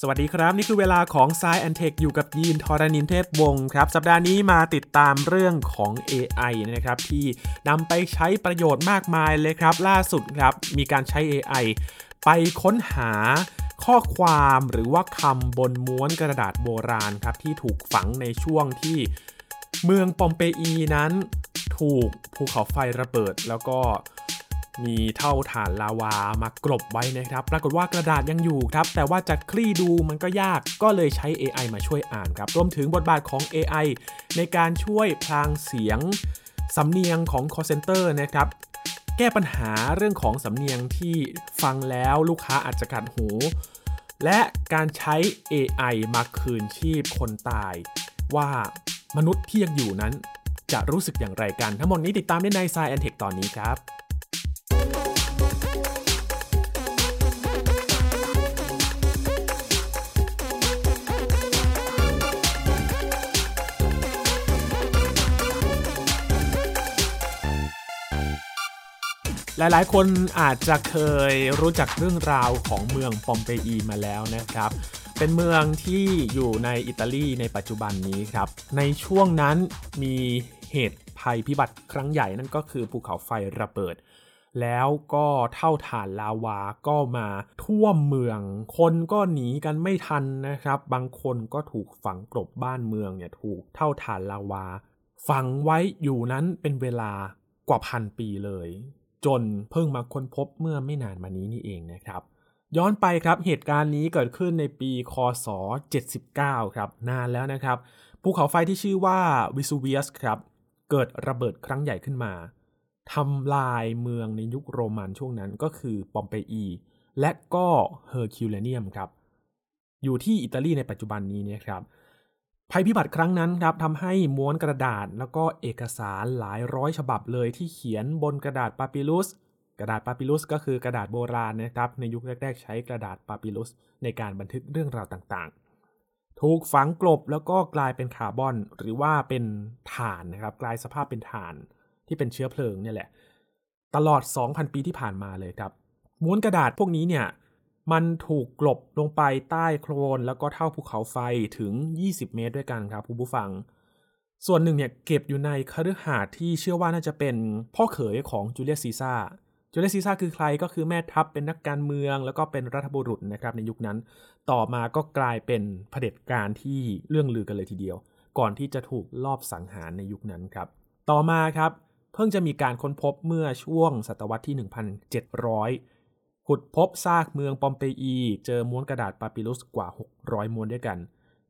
สวัสดีครับ นี่คือเวลาของ s ซแอนเทคอยู่กับยีนทอรานินเทพวงศ์ครับ สัปดาห์นี้มาติดตามเรื่องของ AI นะครับที่นำไปใช้ประโยชน์มากมายเลยครับ ล่าสุดครับ มีการใช้ AI ไปค้นหาข้อความหรือว่าคำบนม้วนกระดาษโบราณครับ ที่ถูกฝังในช่วงที่เมืองปอมเปอีนั้น ถูกภูเขาไฟระเบิดแล้วก็ มีเท่าฐานลาวามากรบไว้นะครับ ปรากฏว่ากระดาษยังอยู่ครับ แต่ว่าจะคลี่ดูมันก็ยาก ก็เลยใช้ AI มาช่วยอ่านครับ รวมถึงบทบาทของ AI ในการช่วยพลางเสียงสำเนียงของ call center นะครับ แก้ปัญหาเรื่องของสำเนียงที่ฟังแล้วลูกค้าอาจจะกัดหู และการใช้ AI มาคืนชีพคนตาย ว่ามนุษย์ที่ยังอยู่นั้นจะรู้สึกอย่างไรกัน ทั้งหมดนี้ติดตามได้ใน s ายแอนเทคตอนนี้ครับ หลายๆ คนอาจจะเคยรู้จักเรื่องราวของเมืองปอมเปอีมาแล้วนะครับ เป็นเมืองที่อยู่ในอิตาลีในปัจจุบันนี้ครับ ในช่วงนั้นมีเหตุภัยพิบัติครั้งใหญ่นั่นก็คือภูเขาไฟระเบิด แล้วก็เท่าฐานลาวาก็มาท่วมเมือง คนก็หนีกันไม่ทันนะครับ บางคนก็ถูกฝังกลบบ้านเมืองเนี่ยถูกเท่าฐานลาวา ฝังไว้อยู่นั้นเป็นเวลากว่าพันปีเลย จนเพิ่งมาค้นพบเมื่อไม่นานมานี้นี่เองนะครับ ย้อนไปครับเหตุการณ์นี้เกิดขึ้นในปีคศ 79 ครับนานแล้วนะครับภูเขาไฟที่ชื่อว่าวิสุเวียสครับเกิดระเบิดครั้งใหญ่ขึ้นมาทำลายเมืองในยุคโรมันช่วงนั้นก็คือปอมเปอี และก็เฮอร์คิวเลเนียมครับ อยู่ที่อิตาลีในปัจจุบันนี้เนี่ยครับ ภัยพิบัติครั้งนั้นครับทำให้ม้วนกระดาษแล้วก็เอกสารหลายร้อยฉบับเลยที่เขียนบนกระดาษปาปิลุส กระดาษปาปิลุสก็คือกระดาษโบราณนะครับในยุคแรกๆ ใช้กระดาษปาปิลุสในการบันทึกเรื่องราวต่างๆ ถูกฝังกลบแล้วก็กลายเป็นคาร์บอน หรือว่าเป็นถ่านนะครับกลายสภาพเป็นถ่านที่เป็นเชื้อเพลิงเนี่ยแหละ ตลอด 2,000 ปีที่ผ่านมาเลยครับม้วนกระดาษพวกนี้เนี่ย มันถูกกลบลงไปใต้โคลนแล้วก็เถ้าภูเขาไฟถึง 20 เมตรด้วยกันครับคุณผู้ฟัง ส่วนหนึ่งเนี่ยเก็บอยู่ในคฤหาสน์ที่เชื่อว่าน่าจะเป็นพ่อเขยของจูเลียสซีซ่าจูเลียสซีซ่าคือใครก็คือแม่ทัพเป็นนักการเมือง แล้วก็เป็นรัฐบุรุษนะครับในยุคนั้น ต่อมาก็กลายเป็นเผด็จการที่เลื่องลือกันเลยทีเดียว ก่อนที่จะถูกลอบสังหารในยุคนั้นครับ ต่อมาครับ เพิ่งจะมีการค้นพบเมื่อช่วงศตวรรษที่ 1700 ขุดพบซากเมืองปอมเปอี เจอม้วนกระดาษปาปิลุสกว่า 600 ม้วนด้วยกัน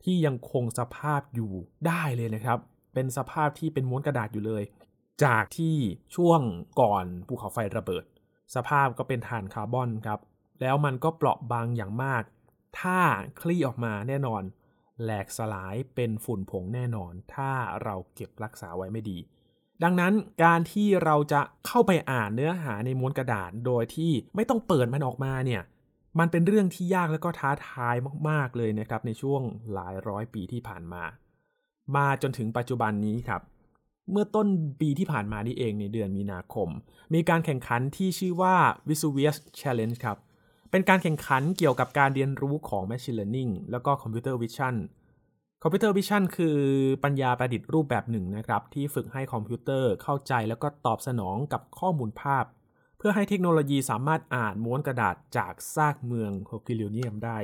ที่ยังคงสภาพอยู่ได้เลยนะครับ เป็นสภาพที่เป็นม้วนกระดาษอยู่เลย จากที่ช่วงก่อนภูเขาไฟระเบิด สภาพก็เป็นถ่านคาร์บอนครับ แล้วมันก็เปราะบางอย่างมาก ถ้าคลี่ออกมาแน่นอน แหลกสลายเป็นฝุ่นผงแน่นอน ถ้าเราเก็บรักษาไว้ไม่ดี ดังนั้นการที่เราจะเข้าไปอ่านเนื้อหาในม้วนกระดาษโดยที่ไม่ต้องเปิดมันออกมาเนี่ยมันเป็นเรื่องที่ยากและก็ท้าทายมาก ๆ เลยนะครับในช่วงหลายร้อยปีที่ผ่านมา มาจนถึงปัจจุบันนี้ครับ เมื่อต้นปีที่ผ่านมานี่เองในเดือนมีนาคม มีการแข่งขันที่ชื่อว่า Vesuvius Challenge ครับ เป็นการแข่งขันเกี่ยวกับการเรียนรู้ของ Machine Learning แล้วก็ Computer Vision computer vision คือปัญญาประดิษฐ์รูปแบบหนึ่งนะครับ ที่ฝึกให้คอมพิวเตอร์เข้าใจแล้วก็ตอบสนองกับข้อมูลภาพ เพื่อให้เทคโนโลยีสามารถอ่านม้วนกระดาษจากซากเมืองเฮอร์คิวเลเนียมได้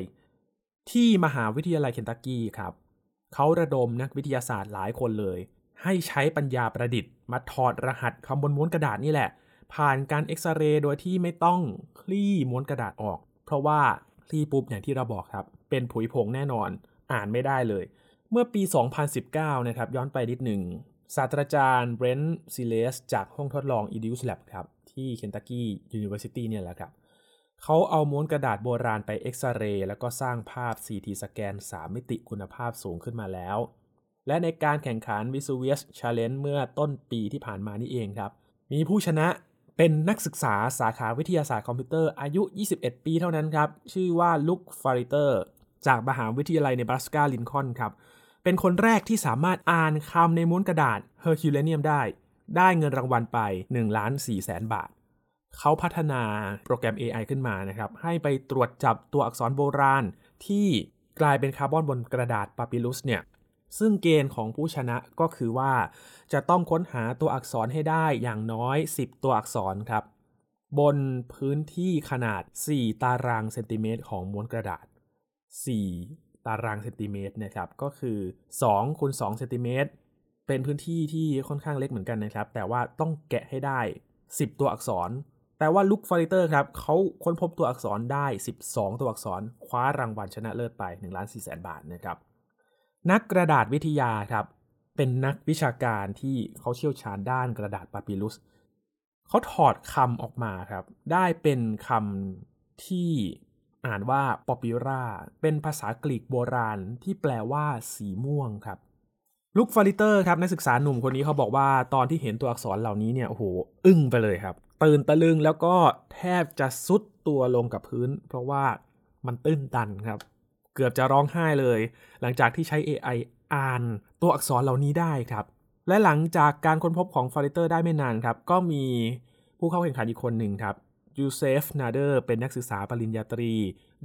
ที่มหาวิทยาลัยเคนตักกี้ครับเขาระดมนักวิทยาศาสตร์หลายคนเลย ให้ใช้ปัญญาประดิษฐ์ มาถอดรหัสคำบนม้วนกระดาษนี่แหละ ผ่านการเอ็กซเรย์โดยที่ไม่ต้องคลี่ม้วนกระดาษออก เพราะว่าคลี่ปุ๊บอย่างที่เราบอกครับ เป็นผุยผงแน่นอน อ่านไม่ได้เลย เมื่อปี 2019 นะครับ ย้อนไปนิดหนึ่งศาสตราจารย์เบรนท์ซีลส์จากห้องทดลอง EduceLab ครับ ที่ Kentucky University เนี่ยแหละครับ เขาเอาม้วนกระดาษโบราณไปเอ็กซเรย์แล้วก็สร้างภาพ CT สแกน 3 มิติคุณภาพสูงขึ้นมาแล้ว และในการแข่งขัน Vesuvius Challenge เมื่อต้นปีที่ผ่านมานี่เองครับ มีผู้ชนะเป็นนักศึกษาสาขาวิทยาศาสตร์คอมพิวเตอร์อายุ 21 ปีเท่านั้นครับ ชื่อว่าลุคฟาริเตอร์ จากมหาวิทยาลัยเนบราสกาลินคอล์นครับ เป็นคนแรกที่สามารถอ่านคำในม้วนกระดาษเฮอร์คิวเลเนียมได้ ได้เงินรางวัลไป1ล้าน4แสนบาท เขาพัฒนาโปรแกรม AI ขึ้นมานะครับ ให้ไปตรวจจับตัวอักษรโบราณ ที่กลายเป็นคาร์บอนบนกระดาษปาปิรุสเนี่ย ซึ่งเกณฑ์ของผู้ชนะก็คือว่า จะต้องค้นหาตัวอักษรให้ได้อย่างน้อย 10 ตัวอักษรครับ บนพื้นที่ขนาด 4 ตารางเซนติเมตรของม้วนกระดาษ 4 ตารางเซนติเมตรนะครับก็คือ2คูณ2เซนติเมตรเป็นพื้นที่ที่ค่อนข้างเล็กเหมือนกันนะครับ แต่ว่าต้องแกะให้ได้ 10 ตัวอักษร แต่ว่าลุคฟอริเตอร์ครับเขาค้นพบตัวอักษรได้ 12 ตัวอักษร คว้ารางวัลชนะเลิศไป1ล้าน4แสนบาทนะครับ นักกระดาษวิทยาครับ เป็นนักวิชาการที่เขาเชี่ยวชาญด้านกระดาษปาปิลุสเขาถอดคำออกมาครับ ได้เป็นคำที่ อ่านว่าปอปิราเป็นภาษากรีกโบราณที่แปลว่าสีม่วงครับลุคฟอริเตอร์ครับนักศึกษาหนุ่มคนนี้เขาบอกว่าตอนที่เห็นตัวอักษรเหล่านี้เนี่ยโอ้โหอึ้งไปเลยครับ ตื่นตะลึงแล้วก็แทบจะซุดตัวลงกับพื้น เพราะว่ามันตื้นตันครับ เกือบจะร้องไห้เลย หลังจากที่ใช้ AI อ่านตัวอักษรเหล่านี้ได้ครับ และหลังจากการค้นพบของฟาริเตอร์ได้ไม่นานครับ ก็มีผู้เข้าแข่งขันอีกคนหนึ่งครับ ยูเซฟนาเดอร์เป็นนักศึกษาปริญญาตรี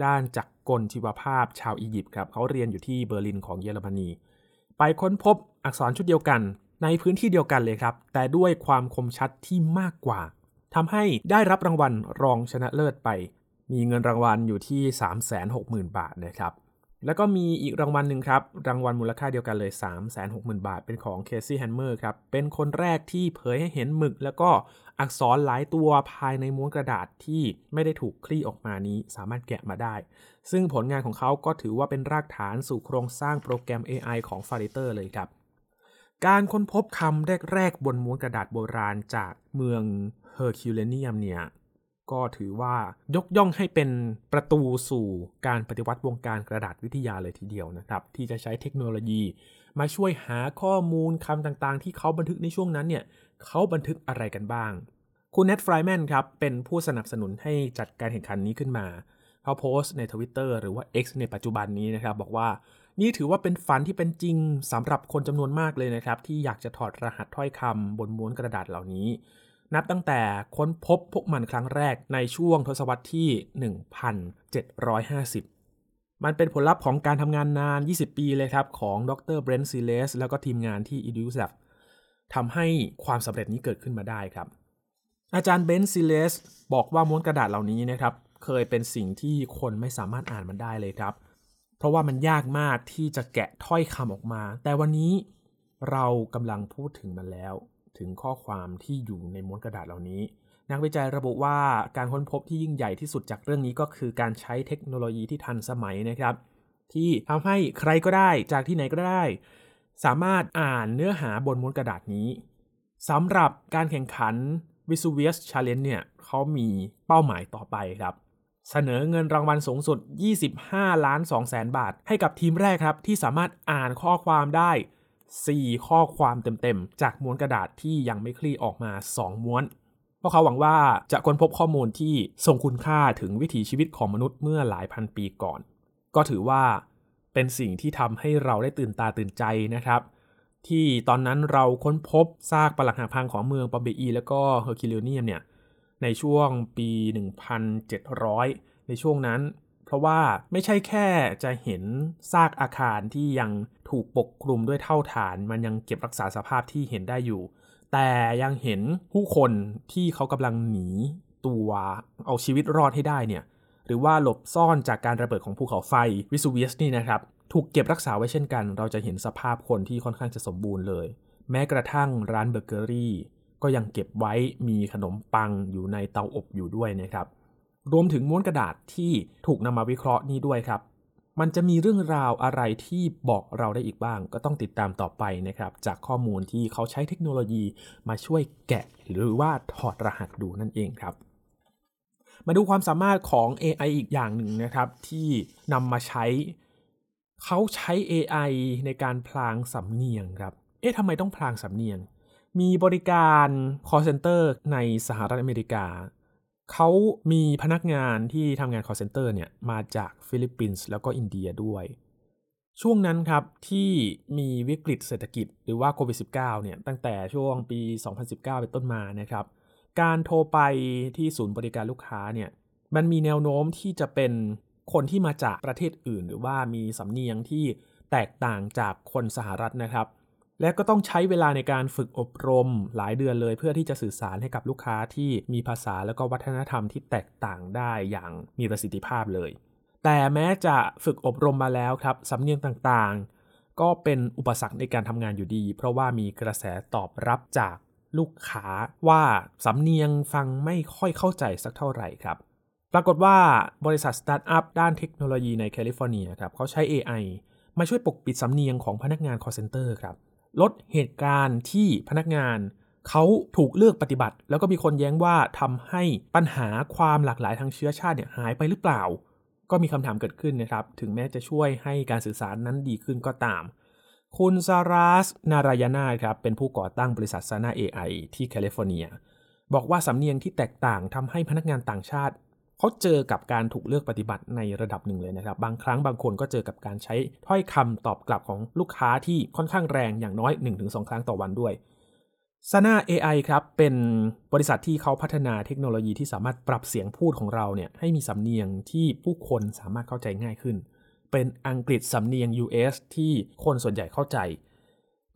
ด้านจักรกลชีวภาพชาวอียิปต์ครับเขาเรียนอยู่ที่เบอร์ลินของเยอรมนี ไปค้นพบอักษรชุดเดียวกันในพื้นที่เดียวกันเลยครับ แต่ด้วยความคมชัดที่มากกว่าทำให้ได้รับรางวัลรองชนะเลิศไป มีเงินรางวัลอยู่ที่ 360,000 บาทนะครับ แล้วก็มีอีกรางวัลหนึ่งครับ รางวัลมูลค่าเดียวกันเลย 360,000 บาท เป็นของเคซี่แฮนเมอร์ครับ เป็นคนแรกที่เผยให้เห็นหมึกแล้วก็ อักษรหลายตัวภายในม้วนกระดาษที่ไม่ได้ถูกคลี่ออกมานี้สามารถแกะมาได้ ซึ่งผลงานของเขาก็ถือว่าเป็นรากฐานสู่โครงสร้างโปรแกรม AI ของ f a r i t e r เลยครับ การค้นพบคำแรกๆ บนม้วนกระดาษโบราณจากเมืองเฮอร์คิวเลเนียมเนี่ยก็ถือว่ายกย่องให้เป็นประตูสู่การปฏิวัติวงการกระดาษวิทยาเลยทีเดียวนะครับ ที่จะใช้เทคโนโลยี มาช่วยหาข้อมูลคำต่างๆ ที่เขาบันทึกในช่วงนั้นเนี่ย เขาบันทึกอะไรกันบ้าง คุณแนตฟรีดแมนครับ เป็นผู้สนับสนุนให้จัดการแข่งขันนี้ขึ้นมา เขาโพสต์ในทวิตเตอร์หรือว่า X ในปัจจุบันนี้นะครับ บอกว่านี่ถือว่าเป็นฝันที่เป็นจริงสำหรับคนจำนวนมากเลยนะครับ ที่อยากจะถอดรหัสถ้อยคำบนม้วนกระดาษเหล่านี้ นับตั้งแต่ค้นพบพวกมันครั้งแรกในช่วงทศวรรษที่ 1750มันเป็นผลลัพธ์ของการทำงานนาน 20 ปีเลยครับ ของดร.เบรนท์ซีลส์แล้วก็ทีมงานที่ e d u c e ทำให้ความสำเร็จนี้เกิดขึ้นมาได้ครับ อาจารย์เบรนท์ซีลส์บอกว่าม้วนกระดาษเหล่านี้นะครับ เคยเป็นสิ่งที่คนไม่สามารถอ่านมันได้เลยครับ เพราะว่ามันยากมากที่จะแกะถ้อยคำออกมา แต่วันนี้เรากำลังพูดถึงมันแล้ว ถึงข้อความที่อยู่ในม้วนกระดาษเหล่านี้ นักวิจัยระบุว่าการค้นพบที่ยิ่งใหญ่ที่สุดจากเรื่องนี้ก็คือการใช้เทคโนโลยีที่ทันสมัยนะครับ ที่ทำให้ใครก็ได้จากที่ไหนก็ได้ สามารถอ่านเนื้อหาบนม้วนกระดาษนี้สำหรับการแข่งขัน Vesuvius Challenge เนี่ยเขามีเป้าหมายต่อไปครับ เสนอเงินรางวัลสูงสุด 25 ล้าน2แสนบาท ให้กับทีมแรกครับที่สามารถอ่านข้อความได้ 4 ข้อความเต็มๆ จากม้วนกระดาษที่ยังไม่คลี่ออกมา 2 ม้วนเพราะเขาหวังว่าจะค้นพบข้อมูลที่ทรงคุณค่าถึงวิถีชีวิตของมนุษย์เมื่อหลายพันปีก่อน ก็ถือว่า เป็นสิ่งที่ทำให้เราได้ตื่นตาตื่นใจนะครับ ที่ตอนนั้นเราค้นพบซากปรักหักพังของเมืองปอมเปอี แล้วก็เฮอร์คิวเลเนียมเนี่ยในช่วงปี 1700 ในช่วงนั้น เพราะว่าไม่ใช่แค่จะเห็นซากอาคารที่ยังถูกปกคลุมด้วยเถ้าถ่าน มันยังเก็บรักษาสภาพที่เห็นได้อยู่ แต่ยังเห็นผู้คนที่เขากำลังหนีตัวเอาชีวิตรอดให้ได้เนี่ย หรือว่าหลบซ่อนจากการระเบิดของภูเขาไฟวิสูเวียสนี่นะครับถูกเก็บรักษาไว้เช่นกัน เราจะเห็นสภาพคนที่ค่อนข้างจะสมบูรณ์เลย แม้กระทั่งร้านเบเกอรี่ ก็ยังเก็บไว้มีขนมปังอยู่ในเตาอบอยู่ด้วยนะครับ รวมถึงม้วนกระดาษที่ถูกนำมาวิเคราะห์นี้ด้วยครับ มันจะมีเรื่องราวอะไรที่บอกเราได้อีกบ้าง ก็ต้องติดตามต่อไปนะครับ จากข้อมูลที่เขาใช้เทคโนโลยีมาช่วยแกะ หรือว่าถอดรหัสดูนั่นเองครับ มาดูความสามารถของ AI อีกอย่างหนึ่งนะครับ ที่นำมาใช้ เขาใช้ AI ในการพลางสำเนียงครับ เอ๊ะทำไมต้องพลางสำเนียง มีบริการ call center ในสหรัฐอเมริกา เขามีพนักงานที่ทำงาน call center เนี่ยมาจากฟิลิปปินส์แล้วก็อินเดียด้วยช่วงนั้นครับที่มีวิกฤตเศรษฐกิจหรือว่าโควิด -19 เนี่ยตั้งแต่ช่วงปี 2019 เป็นต้นมานะครับ การโทรไปที่ศูนย์บริการลูกค้าเนี่ยมันมีแนวโน้มที่จะเป็นคนที่มาจากประเทศอื่น หรือว่ามีสำเนียงที่แตกต่างจากคนสหรัฐนะครับ และก็ต้องใช้เวลาในการฝึกอบรมหลายเดือนเลย เพื่อที่จะสื่อสารให้กับลูกค้าที่มีภาษาแล้วก็วัฒนธรรมที่แตกต่างได้อย่างมีประสิทธิภาพเลย แต่แม้จะฝึกอบรมมาแล้วครับสำเนียงต่างๆ ก็เป็นอุปสรรคในการทำงานอยู่ดี เพราะว่ามีกระแสตอบรับจาก ลูกค้าว่าสำเนียงฟังไม่ค่อยเข้าใจสักเท่าไหร่ครับ ปรากฏว่าบริษัทสตาร์ทอัพด้านเทคโนโลยีในแคลิฟอร์เนียครับเขาใช้ AI มาช่วยปกปิดสำเนียงของพนักงาน call center ครับ ลดเหตุการณ์ที่พนักงานเขาถูกเลือกปฏิบัติ แล้วก็มีคนแย้งว่าทำให้ปัญหาความหลากหลายทางเชื้อชาติเนี่ยหายไปหรือเปล่า ก็มีคำถามเกิดขึ้นนะครับ ถึงแม้จะช่วยให้การสื่อสารนั้นดีขึ้นก็ตาม คุณซารัสนารายนาครับ เป็นผู้ก่อตั้งบริษัทซานา AI ที่แคลิฟอร์เนีย บอกว่าสำเนียงที่แตกต่างทำให้พนักงานต่างชาติเขาเจอกับการถูกเลือกปฏิบัติในระดับหนึ่งเลยนะครับ บางครั้งบางคนก็เจอกับการใช้ถ้อยคำตอบกลับของลูกค้าที่ค่อนข้างแรงอย่างน้อย 1-2 ครั้งต่อวันด้วย s a n a AI ครับ เป็นบริษัทที่เขาพัฒนาเทคโนโลยีที่สามารถปรับเสียงพูดของเราเนี่ยให้มีสำเนียงที่ผู้คนสามารถเข้าใจง่ายขึ้น เป็นอังกฤษสำเนียง US ที่คนส่วนใหญ่เข้าใจ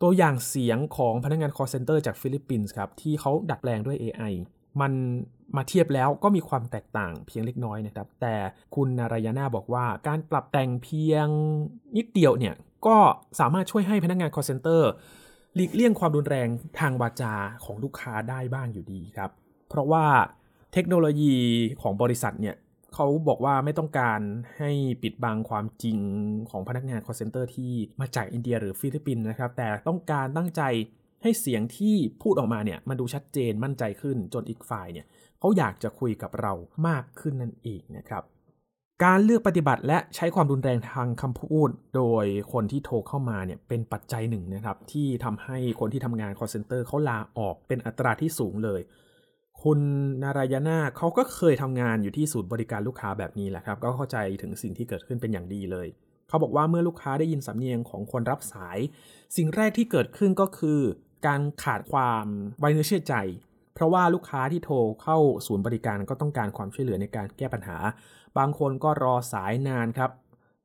ตัวอย่างเสียงของพนักงาน call center จากฟิลิปปินส์ครับ ที่เขาดัดแปลงด้วย AI มันมาเทียบแล้วก็มีความแตกต่างเพียงเล็กน้อยนะครับ แต่คุณนารายนาบอกว่าการปรับแต่งเพียงนิดเดียวเนี่ยก็สามารถช่วยให้พนักงาน call center หลีกเลี่ยงความรุนแรงทางวาจาของลูกค้าได้บ้างอยู่ดีครับ เพราะว่าเทคโนโลยีของบริษัทเนี่ย เขาบอกว่าไม่ต้องการให้ปิดบังความจริงของพนักงาน call center ที่มาจากอินเดียหรือฟิลิปปินส์นะครับ แต่ต้องการตั้งใจให้เสียงที่พูดออกมาเนี่ยมันดูชัดเจนมั่นใจขึ้นจนอีกฝ่ายเนี่ยเขาอยากจะคุยกับเรามากขึ้นนั่นเองนะครับการเลือกปฏิบัติและใช้ความรุนแรงทางคำพูด โดยคนที่โทรเข้ามาเนี่ยเป็นปัจจัยหนึ่งนะครับ ที่ทำให้คนที่ทำงาน call center เขาลาออกเป็นอัตราที่สูงเลย คุณนารายานาเขาก็เคยทำงานอยู่ที่ศูนย์บริการลูกค้าแบบนี้แหละครับ ก็เข้าใจถึงสิ่งที่เกิดขึ้นเป็นอย่างดีเลย เขาบอกว่าเมื่อลูกค้าได้ยินสำเนียงของคนรับสาย สิ่งแรกที่เกิดขึ้นก็คือ การขาดความไว้เนื้อเชื่อใจ เพราะว่าลูกค้าที่โทรเข้าศูนย์บริการก็ต้องการความช่วยเหลือในการแก้ปัญหา บางคนก็รอสายนานครับ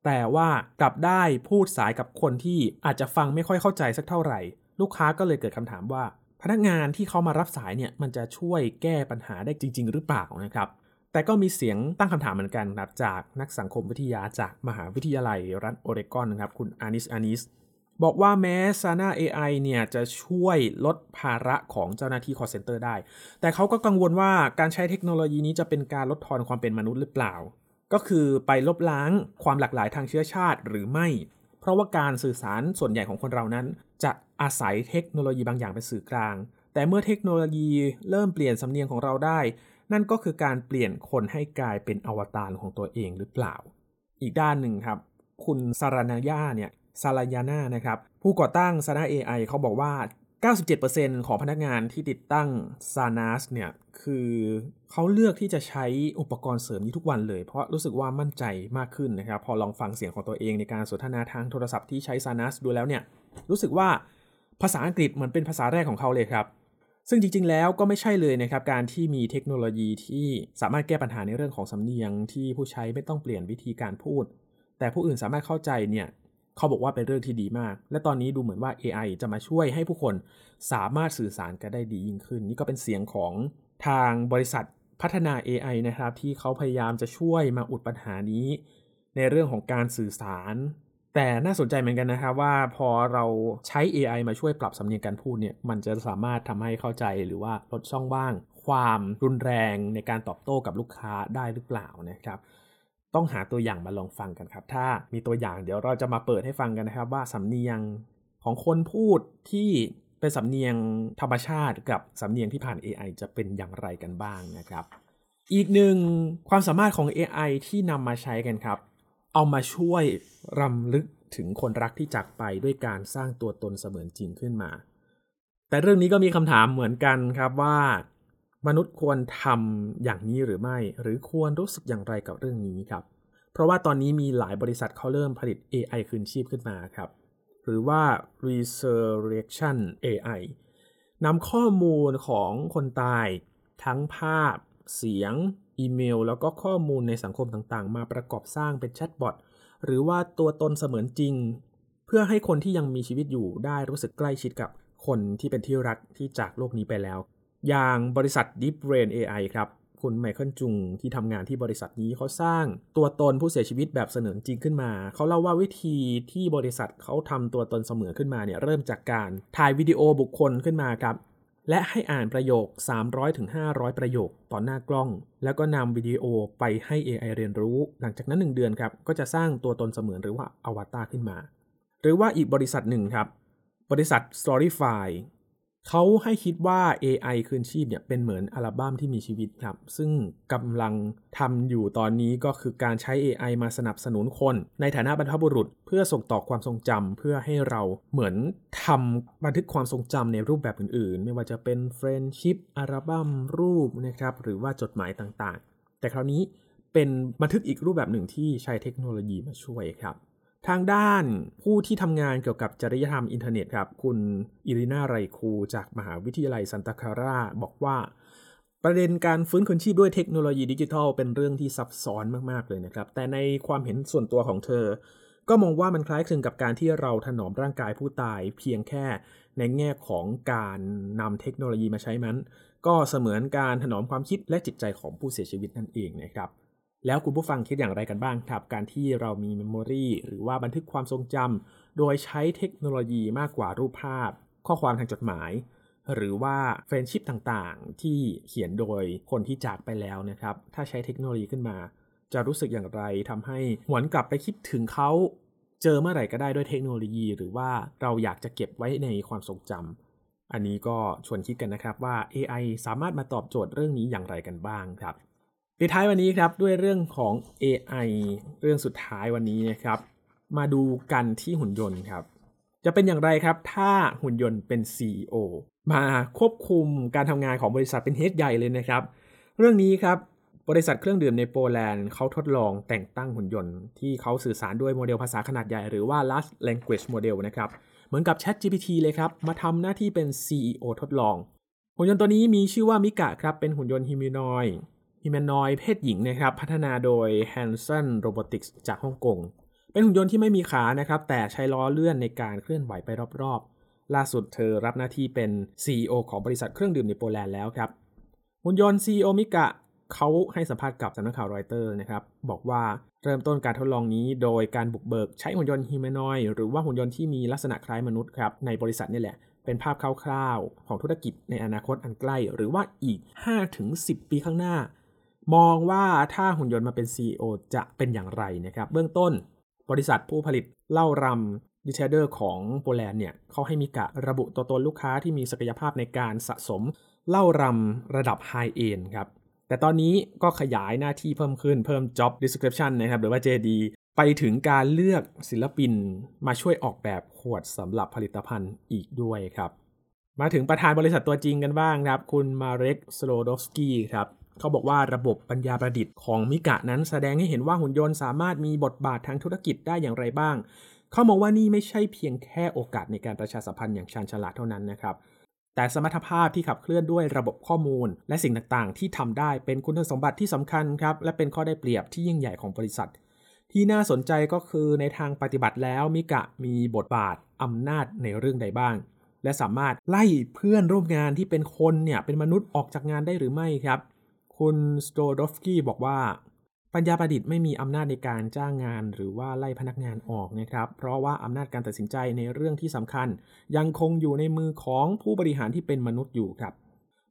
แต่ว่ากลับได้พูดสายกับคนที่อาจจะฟังไม่ค่อยเข้าใจสักเท่าไหร่ ลูกค้าก็เลยเกิดคำถามว่า พนักงานที่เขามารับสายเนี่ยมันจะช่วยแก้ปัญหาได้จริง ๆ หรือเปล่านะครับแต่ก็มีเสียงตั้งคำถามเหมือนกันครับจากนักสังคมวิทยาจากมหาวิทยาลัยรัฐโอเรกอนนะครับคุณอานิสอานิสบอกว่าแม้ Sana AI เนี่ยจะช่วยลดภาระของเจ้าหน้าที่ call center ได้ แต่เขาก็กังวลว่าการใช้เทคโนโลยีนี้จะเป็นการลดทอนความเป็นมนุษย์หรือเปล่า ก็คือไปลบล้างความหลากหลายทางเชื้อชาติหรือไม่ ราะว่าการสื่อสารส่วนใหญ่ของคนเรานั้น จะอาศัยเทคโนโลยีบางอย่างเป็นสื่อกลาง แต่เมื่อเทคโนโลยีเริ่มเปลี่ยนสำเนียงของเราได้ นั่นก็คือการเปลี่ยนคนให้กลายเป็นอวตารของตัวเองหรือเปล่า อีกด้านหนึ่งครับ คุณสารนายาเนี่ยซาลายาน่านะครับ ผู้ก่อตั้งซาร่า AI เขาบอกว่า 97%ของพนักงานที่ติดตั้ง Sanas เนี่ยคือเขาเลือกที่จะใช้อุปกรณ์เสริมนี้ทุกวันเลย เพราะรู้สึกว่ามั่นใจมากขึ้นนะครับ พอลองฟังเสียงของตัวเองในการสนทนาทางโทรศัพท์ที่ใช้ Sanas ดูแล้วเนี่ยรู้สึกว่าภาษาอังกฤษเหมือนเป็นภาษาแรกของเขาเลยครับ ซึ่งจริง ๆ แล้วก็ไม่ใช่เลยนะครับ การที่มีเทคโนโลยีที่สามารถแก้ปัญหาในเรื่องของสำเนียงที่ผู้ใช้ไม่ต้องเปลี่ยนวิธีการพูด แต่ผู้อื่นสามารถเข้าใจเนี่ย เขาบอกว่าเป็นเรื่องที่ดีมาก และตอนนี้ดูเหมือนว่า AI จะมาช่วยให้ผู้คนสามารถสื่อสารกันได้ดียิ่งขึ้น นี่ก็เป็นเสียงของทางบริษัทพัฒนา AI นะครับ ที่เขาพยายามจะช่วยมาอุดปัญหานี้ ในเรื่องของการสื่อสาร แต่น่าสนใจเหมือนกันนะครับว่าพอเราใช้ AI มาช่วยปรับสำเนียงการพูดเนี่ย มันจะสามารถทำให้เข้าใจหรือว่าลดช่องว่าง ความรุนแรงในการตอบโต้กับลูกค้าได้หรือเปล่านะครับ ต้องหาตัวอย่างมาลองฟังกันครับ ถ้ามีตัวอย่างเดี๋ยวเราจะมาเปิดให้ฟังกันนะครับว่าสำเนียงของคนพูดที่เป็นสำเนียงธรรมชาติกับสำเนียงที่ผ่าน AI จะเป็นอย่างไรกันบ้างนะครับ อีกหนึ่งความสามารถของ AI ที่นำมาใช้กันครับ เอามาช่วยรำลึกถึงคนรักที่จากไปด้วยการสร้างตัวตนเสมือนจริงขึ้นมา แต่เรื่องนี้ก็มีคำถามเหมือนกันครับว่า มนุษย์ควรทำอย่างนี้หรือไม่ หรือควรรู้สึกอย่างไรกับเรื่องนี้ครับ เพราะว่าตอนนี้มีหลายบริษัทเขาเริ่มผลิต AI คืนชีพขึ้นมาครับ หรือว่า Resurrection AI นำข้อมูลของคนตาย ทั้งภาพ เสียง อีเมล แล้วก็ข้อมูลในสังคมต่างๆ มาประกอบสร้างเป็นแชทบอทหรือว่าตัวตนเสมือนจริง เพื่อให้คนที่ยังมีชีวิตอยู่ได้รู้สึกใกล้ชิดกับคนที่เป็นที่รักที่จากโลกนี้ไปแล้ว อย่างบริษัท Deep Brain AI ครับ คุณไมเคิลจุงที่ทำงานที่บริษัทนี้เขาสร้างตัวตนผู้เสียชีวิตแบบเสมือจริงขึ้นมา เขาเล่าว่าวิธีที่บริษัทเขาทำตัวตนเสมือนขึ้นมาเนี่ยเริ่มจากการถ่ายวิดีโอบุคคลขึ้นมาครับและให้อ่านประโยค 300-500 ประโยคต่อหน้ากล้อง แล้วก็นำวิดีโอไปให้ AI เรียนรู้ หลังจากนั้น 1 เดือนครับ ก็จะสร้างตัวตนเสมือนหรือว่าอวตารขึ้นมา หรือว่าอีกบริษัทหนึ่งครับ บริษัท Storyfy เขาให้คิดว่า AI คืนชีพเนี่ยเป็นเหมือนอัลบั้มที่มีชีวิตครับ ซึ่งกำลังทำอยู่ตอนนี้ก็คือการใช้ AI มาสนับสนุนคน ในฐานะบรรพบุรุษ เพื่อส่งต่อความทรงจำเพื่อให้เราเหมือนทำบันทึกความทรงจำในรูปแบบอื่นๆ ไม่ว่าจะเป็น friendship อัลบั้มรูปนะครับหรือว่าจดหมายต่างๆ แต่คราวนี้เป็นบันทึกอีกรูปแบบหนึ่งที่ใช้เทคโนโลยีมาช่วยครับ ทางด้านผู้ที่ทำงานเกี่ยวกับจริยธรรมอินเทอร์เน็ตครับ คุณอิรินาไรคู จากมหาวิทยาลัยซานตาคลาราบอกว่า ประเด็นการฟื้นคืนชีพด้วยเทคโนโลยีดิจิทัล เป็นเรื่องที่ซับซ้อนมาก ๆ เลยนะครับ แต่ในความเห็นส่วนตัวของเธอ ก็มองว่ามันคล้ายคลึงกับการที่เราถนอมร่างกายผู้ตายเพียงแค่ในแง่ของการนำเทคโนโลยีมาใช้มัน ก็เสมือนการถนอมความคิดและจิตใจของผู้เสียชีวิตนั่นเองนะครับ แล้วคุณผู้ฟังคิดอย่างไรกันบ้างครับ การที่เรามี memory หรือว่าบันทึกความทรงจำโดยใช้เทคโนโลยีมากกว่ารูปภาพ ข้อความทางจดหมาย หรือว่าเฟรนชิพต่างๆ ที่เขียนโดยคนที่จากไปแล้วนะครับ ถ้าใช้เทคโนโลยีขึ้นมา จะรู้สึกอย่างไรทำให้หวนกลับไปคิดถึงเขาเจอเมื่อไหร่ก็ได้ด้วยเทคโนโลยี หรือว่าเราอยากจะเก็บไว้ในความทรงจำอันนี้ก็ชวนคิดกันนะครับว่า AI สามารถมาตอบโจทย์เรื่องนี้อย่างไรกันบ้างครับ ปิดท้ายวันนี้ครับด้วยเรื่องของ AI เรื่องสุดท้ายวันนี้นะครับ มาดูกันที่หุ่นยนต์ครับ จะเป็นอย่างไรครับ ถ้าหุ่นยนต์เป็น CEO มาควบคุมการทำงานของบริษัทเป็นเฮดใหญ่เลยนะครับ เรื่องนี้ครับบริษัทเครื่องดื่มในโปแลนด์เขาทดลองแต่งตั้งหุ่นยนต์ ที่เขาสื่อสารด้วยโมเดลภาษาขนาดใหญ่หรือว่า large language model นะครับ เหมือนกับ Chat GPT เลยครับ มาทำหน้าที่เป็น CEO ทดลอง หุ่นยนต์ตัวนี้มีชื่อว่ามิกะครับ เป็นหุ่นยนต์ฮิมินอย ฮิแมนนอยเพศหญิงนะครับพัฒนาโดย Hanson Robotics จากฮ่องกง เป็นหุ่นยนต์ที่ไม่มีขานะครับแต่ใช้ล้อเลื่อนในการเคลื่อนไหวไปรอบๆ ล่าสุดเธอรับหน้าที่เป็น CEO ของบริษัทเครื่องดื่มในโปแลนด์แล้วครับ หุ่นยนต์ CEO มิกะเขาให้สัมภาษณ์กับสำนักข่าวรอยเตอร์นะครับ บอกว่าเริ่มต้นการทดลองนี้โดยการบุกเบิกใช้หุ่นยนต์ humanoid หรือว่าหุ่นยนต์ที่มีลักษณะคล้ายมนุษย์ครับ ในบริษัทนี่แหละ เป็นภาพคร่าวๆ ของธุรกิจในอนาคตอันใกล้ หรือว่าอีก 5-10 ปีข้างหน้า มองว่าถ้าหุ่นยนต์มาเป็น CEO จะเป็นอย่างไรนะครับ เบื้องต้น บริษัทผู้ผลิตเหล้ารัมดิกทาดอร์ของโปแลนด์เนี่ยเขาให้มิกะระบุตัวตนลูกค้าที่มีศักยภาพในการสะสมเหล้ารัมระดับ high-end ครับแต่ตอนนี้ก็ขยายหน้าที่เพิ่มขึ้นเพิ่ม job description นะครับหรือว่า JD ไปถึงการเลือกศิลปินมาช่วยออกแบบขวดสำหรับผลิตภัณฑ์อีกด้วยครับ มาถึงประธานบริษัทตัวจริงกันบ้างครับ คุณมาเร็กสโลดอฟสกี้ครับ เขาบอกว่าระบบปัญญาประดิษฐ์ของมิกะนั้นแสดงให้เห็นว่าหุ่นยนต์สามารถมีบทบาททางธุรกิจได้อย่างไรบ้าง เขามองว่านี่ไม่ใช่เพียงแค่โอกาสในการประชาสัมพันธ์อย่างชาญฉลาดเท่านั้นนะครับ แต่สมรรถภาพที่ขับเคลื่อนด้วยระบบข้อมูล และสิ่งต่างๆ ที่ทำได้เป็นคุณสมบัติที่สำคัญครับ และเป็นข้อได้เปรียบที่ยิ่งใหญ่ของบริษัท ที่น่าสนใจก็คือในทางปฏิบัติแล้วมิกะมีบทบาทอำนาจในเรื่องใดบ้างและสามารถไล่เพื่อนร่วมงานที่เป็นคนเนี่ยเป็นมนุษย์ออกจากงานได้หรือไม่ครับ คุณสโตดอฟกี้บอกว่า ปัญญาประดิษฐ์ไม่มีอำนาจในการจ้างงานหรือว่าไล่พนักงานออกนะครับ เพราะว่าอำนาจการตัดสินใจในเรื่องที่สำคัญ ยังคงอยู่ในมือของผู้บริหารที่เป็นมนุษย์อยู่ครับ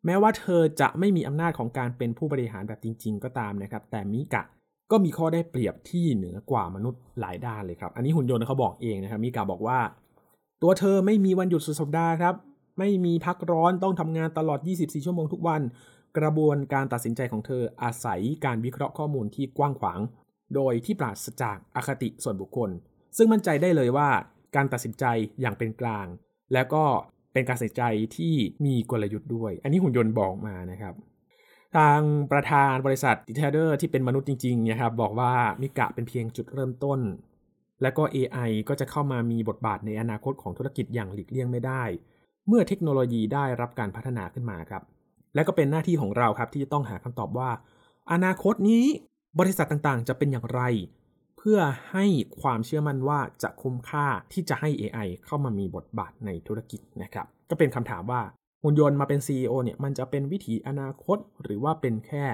แม้ว่าเธอจะไม่มีอำนาจของการเป็นผู้บริหารแบบจริง ๆ ก็ตามนะครับ แต่มิกะก็มีข้อได้เปรียบที่เหนือกว่ามนุษย์หลายด้านเลยครับ อันนี้หุ่นยนต์เขาบอกเองนะครับมิกะบอกว่า ตัวเธอไม่มีวันหยุดสุดสัปดาห์ครับ ไม่มีพักร้อนต้องทำงานตลอด 24 ชั่วโมงทุกวัน กระบวนการตัดสินใจของเธออาศัยการวิเคราะห์ข้อมูลที่กว้างขวาง โดยที่ปราศจากอคติส่วนบุคคล ซึ่งมั่นใจได้เลยว่าการตัดสินใจอย่างเป็นกลาง แล้วก็เป็นการตัดสินใจที่มีกลยุทธ์ด้วย อันนี้หุ่นยนต์บอกมานะครับ ทางประธานบริษัทดิกทาดอร์ที่เป็นมนุษย์จริงๆนะครับบอกว่ามิกะเป็นเพียงจุดเริ่มต้น และก็ AI ก็จะเข้ามามีบทบาทในอนาคตของธุรกิจอย่างหลีกเลี่ยงไม่ได้ เมื่อเทคโนโลยีได้รับการพัฒนาขึ้นมาครับ และก็เป็นหน้าที่ของเราครับที่จะต้องหาคำตอบว่า อนาคตนี้บริษัทต่างๆ จะเป็นอย่างไร เพื่อให้ความเชื่อมั่นว่าจะคุ้มค่าที่จะให้ AI เข้ามามีบทบาทในธุรกิจนะครับ ก็เป็นคำถามว่าหุ่นยนต์มาเป็น CEO เนี่ยมันจะเป็นวิถีอนาคต หรือว่าเป็นแค่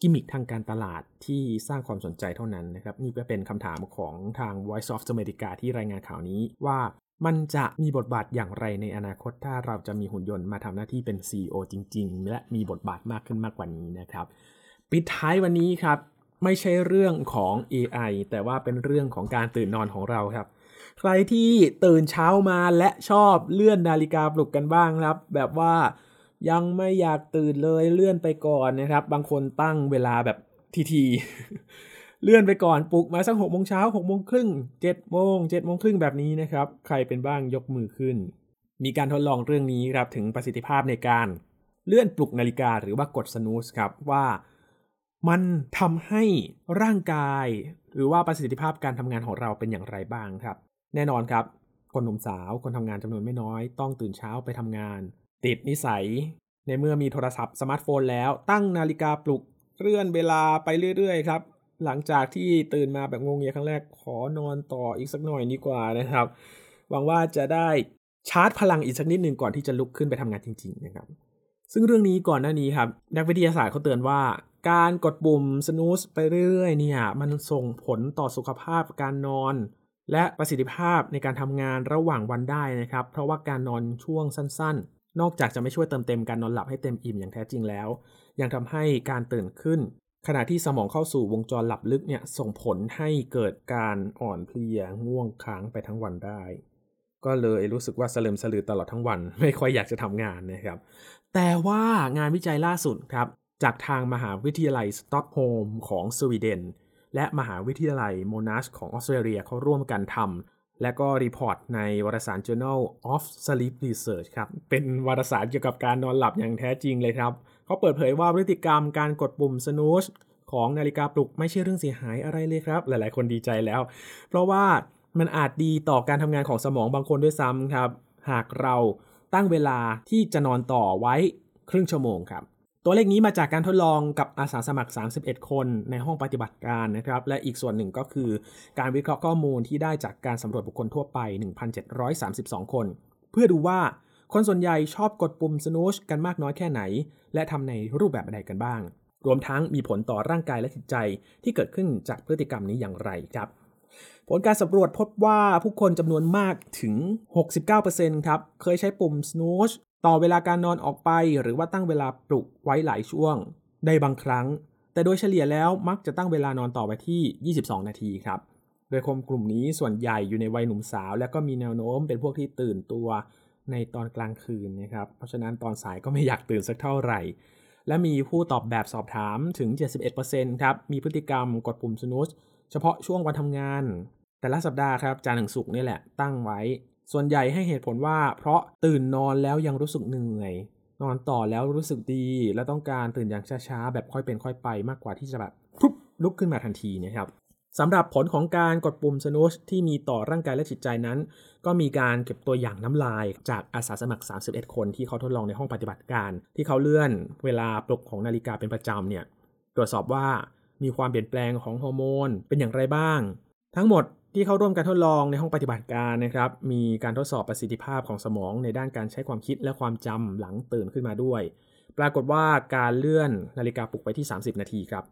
กิมมิคทางการตลาดที่สร้างความสนใจเท่านั้นนะครับ นี่ก็เป็นคำถามของทาง Voice of America ที่รายงานข่าวนี้ว่า มันจะมีบทบาทอย่างไรในอนาคตถ้าเราจะมีหุ่นยนต์มาทำหน้าที่เป็น CEO จริง ๆ และมีบทบาทมากขึ้นมากกว่านี้นะครับ ปิดท้ายวันนี้ครับ ไม่ใช่เรื่องของ AI แต่ว่าเป็นเรื่องของการตื่นนอนของเราครับ ใครที่ตื่นเช้ามาและชอบเลื่อนนาฬิกาปลุกกันบ้างครับ แบบว่ายังไม่อยากตื่นเลยเลื่อนไปก่อนนะครับ บางคนตั้งเวลาแบบทีๆ เลื่อนไปก่อนปลุกมาสักหกโมงเช้าหกโมงครึ่งเจ็ดโมงเจ็ดโมงครึ่งแบบนี้นะครับ ใครเป็นบ้างยกมือขึ้น มีการทดลองเรื่องนี้ครับถึงประสิทธิภาพในการเลื่อนปลุกนาฬิกาหรือว่ากดสนูสครับว่ามันทำให้ร่างกาย หรือว่าประสิทธิภาพการทำงานของเราเป็นอย่างไรบ้างครับ แน่นอนครับ คนหนุ่มสาวคนทำงานจำนวนไม่น้อย ต้องตื่นเช้าไปทำงาน ติดนิสัย ในเมื่อมีโทรศัพท์สมาร์ทโฟนแล้วตั้งนาฬิกาปลุกเลื่อนเวลาไปเรื่อยๆครับ หลังจากที่ตื่นมาแบบงงเงียครั้งแรกขอนอนต่ออีกสักหน่อยดีกว่านะครับ หวังว่าจะได้ชาร์จพลังอีกสักนิดหนึ่งก่อนที่จะลุกขึ้นไปทำงานจริง ๆ นะครับ ซึ่งเรื่องนี้ก่อนหน้านี้ครับ นักวิทยาศาสตร์เขาเตือนว่า การกดปุ่มสนูสไปเรื่อยๆเนี่ยมันส่งผลต่อสุขภาพการนอน และประสิทธิภาพในการทำงานระหว่างวันได้นะครับ เพราะว่าการนอนช่วงสั้น ๆ นอกจากจะไม่ช่วยเติมเต็มการนอนหลับให้เต็มอิ่มอย่างแท้จริงแล้ว ยังทำให้การตื่นขึ้น ขณะที่สมองเข้าสู่วงจรหลับลึกเนี่ยส่งผลให้เกิดการอ่อนเพลียง่วงค้างไปทั้งวันได้ ก็เลยรู้สึกว่าสลืมสลือตลอดทั้งวัน ไม่ค่อยอยากจะทำงานนะครับ แต่ว่างานวิจัยล่าสุดครับ จากทางมหาวิทยาลัยสต็อกโฮมของสวีเดน และมหาวิทยาลัยโมนาชของออสเตรเลียเขาร่วมกันทำและก็ report ในวารสาร Journal of Sleep Research ครับเป็นวารสารเกี่ยวกับการนอนหลับอย่างแท้จริงเลยครับ เขาเปิดเผยว่าพฤติกรรมการกดปุ่ม snooze ของนาฬิกาปลุกไม่ใช่เรื่องเสียหายอะไรเลยครับ หลายๆ คนดีใจแล้ว เพราะว่ามันอาจดีต่อการทำงานของสมองบางคนด้วยซ้ำครับ หากเราตั้งเวลาที่จะนอนต่อไว้ครึ่งชั่วโมงครับ ตัวเลขนี้มาจากการทดลองกับอาสาสมัคร 31 คนในห้องปฏิบัติการนะครับ และอีกส่วนหนึ่งก็คือการวิเคราะห์ข้อมูลที่ได้จากการสำรวจบุคคลทั่วไป 1,732 คน เพื่อดูว่า คนส่วนใหญ่ชอบกดปุ่มสนูชกันมากน้อยแค่ไหน และทำในรูปแบบใดกันบ้าง รวมทั้งมีผลต่อร่างกายและจิตใจที่เกิดขึ้นจากพฤติกรรมนี้อย่างไรครับ ผลการสำรวจพบว่าผู้คนจำนวนมากถึง 69%ครับ เคยใช้ปุ่ม snooze ต่อเวลาการนอนออกไป หรือว่าตั้งเวลาปลุกไว้หลายช่วงได้บางครั้ง แต่โดยเฉลี่ยแล้วมักจะตั้งเวลานอนต่อไปที่ 22 นาทีครับโดยคนกลุ่มนี้ส่วนใหญ่อยู่ในวัยหนุ่มสาว และก็มีแนวโน้มเป็นพวกที่ตื่นตัว ในตอนกลางคืนนะครับ เพราะฉะนั้นตอนสายก็ไม่อยากตื่นสักเท่าไหร่ และมีผู้ตอบแบบสอบถามถึง 71%ครับ มีพฤติกรรมกดปุ่มสนุสเฉพาะช่วงวันทำงาน แต่ละสัปดาห์ครับจันทร์ถึงศุกร์นี่แหละตั้งไว้ ส่วนใหญ่ให้เหตุผลว่า เพราะตื่นนอนแล้วยังรู้สึกเหนื่อย นอนต่อแล้วรู้สึกดี และต้องการตื่นอย่างช้าๆแบบค่อยเป็นค่อยไปมากกว่าที่จะแบบพุบลุกขึ้นมาทันทีนะครับ สำหรับผลของการกดปุ่มสนุชที่มีต่อร่างกายและจิตใจนั้น ก็มีการเก็บตัวอย่างน้ำลายจากอาสาสมัคร 31 คนที่เขาทดลองในห้องปฏิบัติการ ที่เขาเลื่อนเวลาปลุกของนาฬิกาเป็นประจำเนี่ยตรวจสอบว่ามีความเปลี่ยนแปลงของฮอร์โมนเป็นอย่างไรบ้าง ทั้งหมดที่เข้าร่วมการทดลองในห้องปฏิบัติการนะครับมีการทดสอบประสิทธิภาพของสมองในด้านการใช้ความคิดและความจำหลังตื่นขึ้นมาด้วย ปรากฏว่าการเลื่อนนาฬิกาปลุกไปที่ 30 นาทีครับ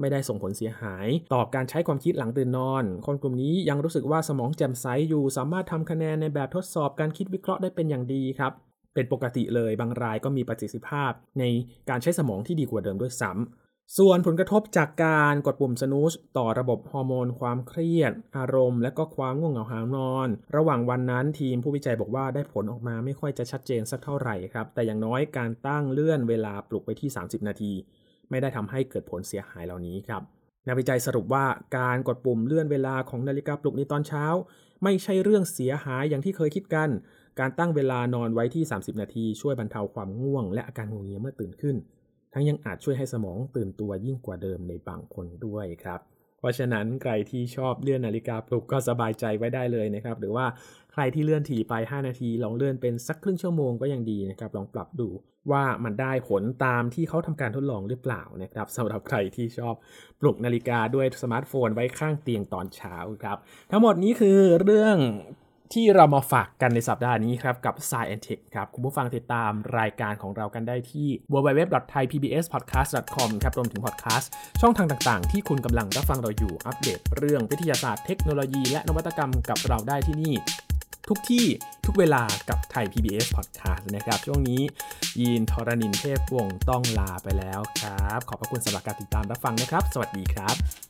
ไม่ได้ส่งผลเสียหาย ต่อการใช้ความคิดหลังตื่นนอน คนกลุ่มนี้ยังรู้สึกว่าสมองแจ่มใสอยู่ สามารถทำคะแนนในแบบทดสอบการคิดวิเคราะห์ได้เป็นอย่างดีครับเป็นปกติเลยบางรายก็มีประสิทธิภาพ ในการใช้สมองที่ดีกว่าเดิมด้วยซ้ำส่วนผลกระทบจากการกดปุ่มสนูชต่อระบบฮอร์โมนความเครียด อารมณ์ และก็ความง่วงเหงาหานอน ระหว่างวันนั้นทีมผู้วิจัยบอกว่าได้ผลออกมาไม่ค่อยจะชัดเจนสักเท่าไหร่ครับ แต่อย่างน้อยการตั้งเลื่อนเวลาปลุกไปที่ 30 นาที ไม่ได้ทำให้เกิดผลเสียหายเหล่านี้ครับนักวิจัยสรุปว่าการกดปุ่มเลื่อนเวลาของนาฬิกาปลุกในตอนเช้า ไม่ใช่เรื่องเสียหายอย่างที่เคยคิดกัน การตั้งเวลานอนไว้ที่ 30 นาที ช่วยบรรเทาความง่วง และอาการงัวเงียเมื่อตื่นขึ้น ทั้งยังอาจช่วยให้สมองตื่นตัวยิ่งกว่าเดิมในบางคนด้วยครับ เพราะฉะนั้นใครที่ชอบเลื่อนนาฬิกาปลุกก็สบายใจไว้ได้เลยนะครับ หรือว่า ใครที่เลื่อนถี่ไป 5 นาที ลองเลื่อนเป็นสักครึ่งชั่วโมงก็ยังดีนะครับลองปรับดูว่ามันได้ผลตามที่เขาทำการทดลองหรือเปล่านะครับสำหรับใครที่ชอบปลุกนาฬิกาด้วยสมาร์ทโฟนไว้ข้างเตียงตอนเช้าครับ ทั้งหมดนี้คือเรื่องที่เรามาฝากกันในสัปดาห์นี้ครับ กับ Science Tech ครับ คุณผู้ฟังติดตามรายการของเรากันได้ที่ www.thaipbspodcast.com ครับรวมถึงพอดแคสต์ช่องทางต่างๆ ที่คุณกำลังรับฟังเราอยู่อัปเดตเรื่องวิทยาศาสตร์เทคโนโลยีและนวัตกรรมกับเราได้ที่นี่ ทุกที่ทุกเวลากับไทย PBS Podcast นะครับ ช่วงนี้ยีนทรณินเทพวงศ์ต้องลาไปแล้วครับ ขอบพระคุณสำหรับการติดตามรับฟังนะครับ สวัสดีครับ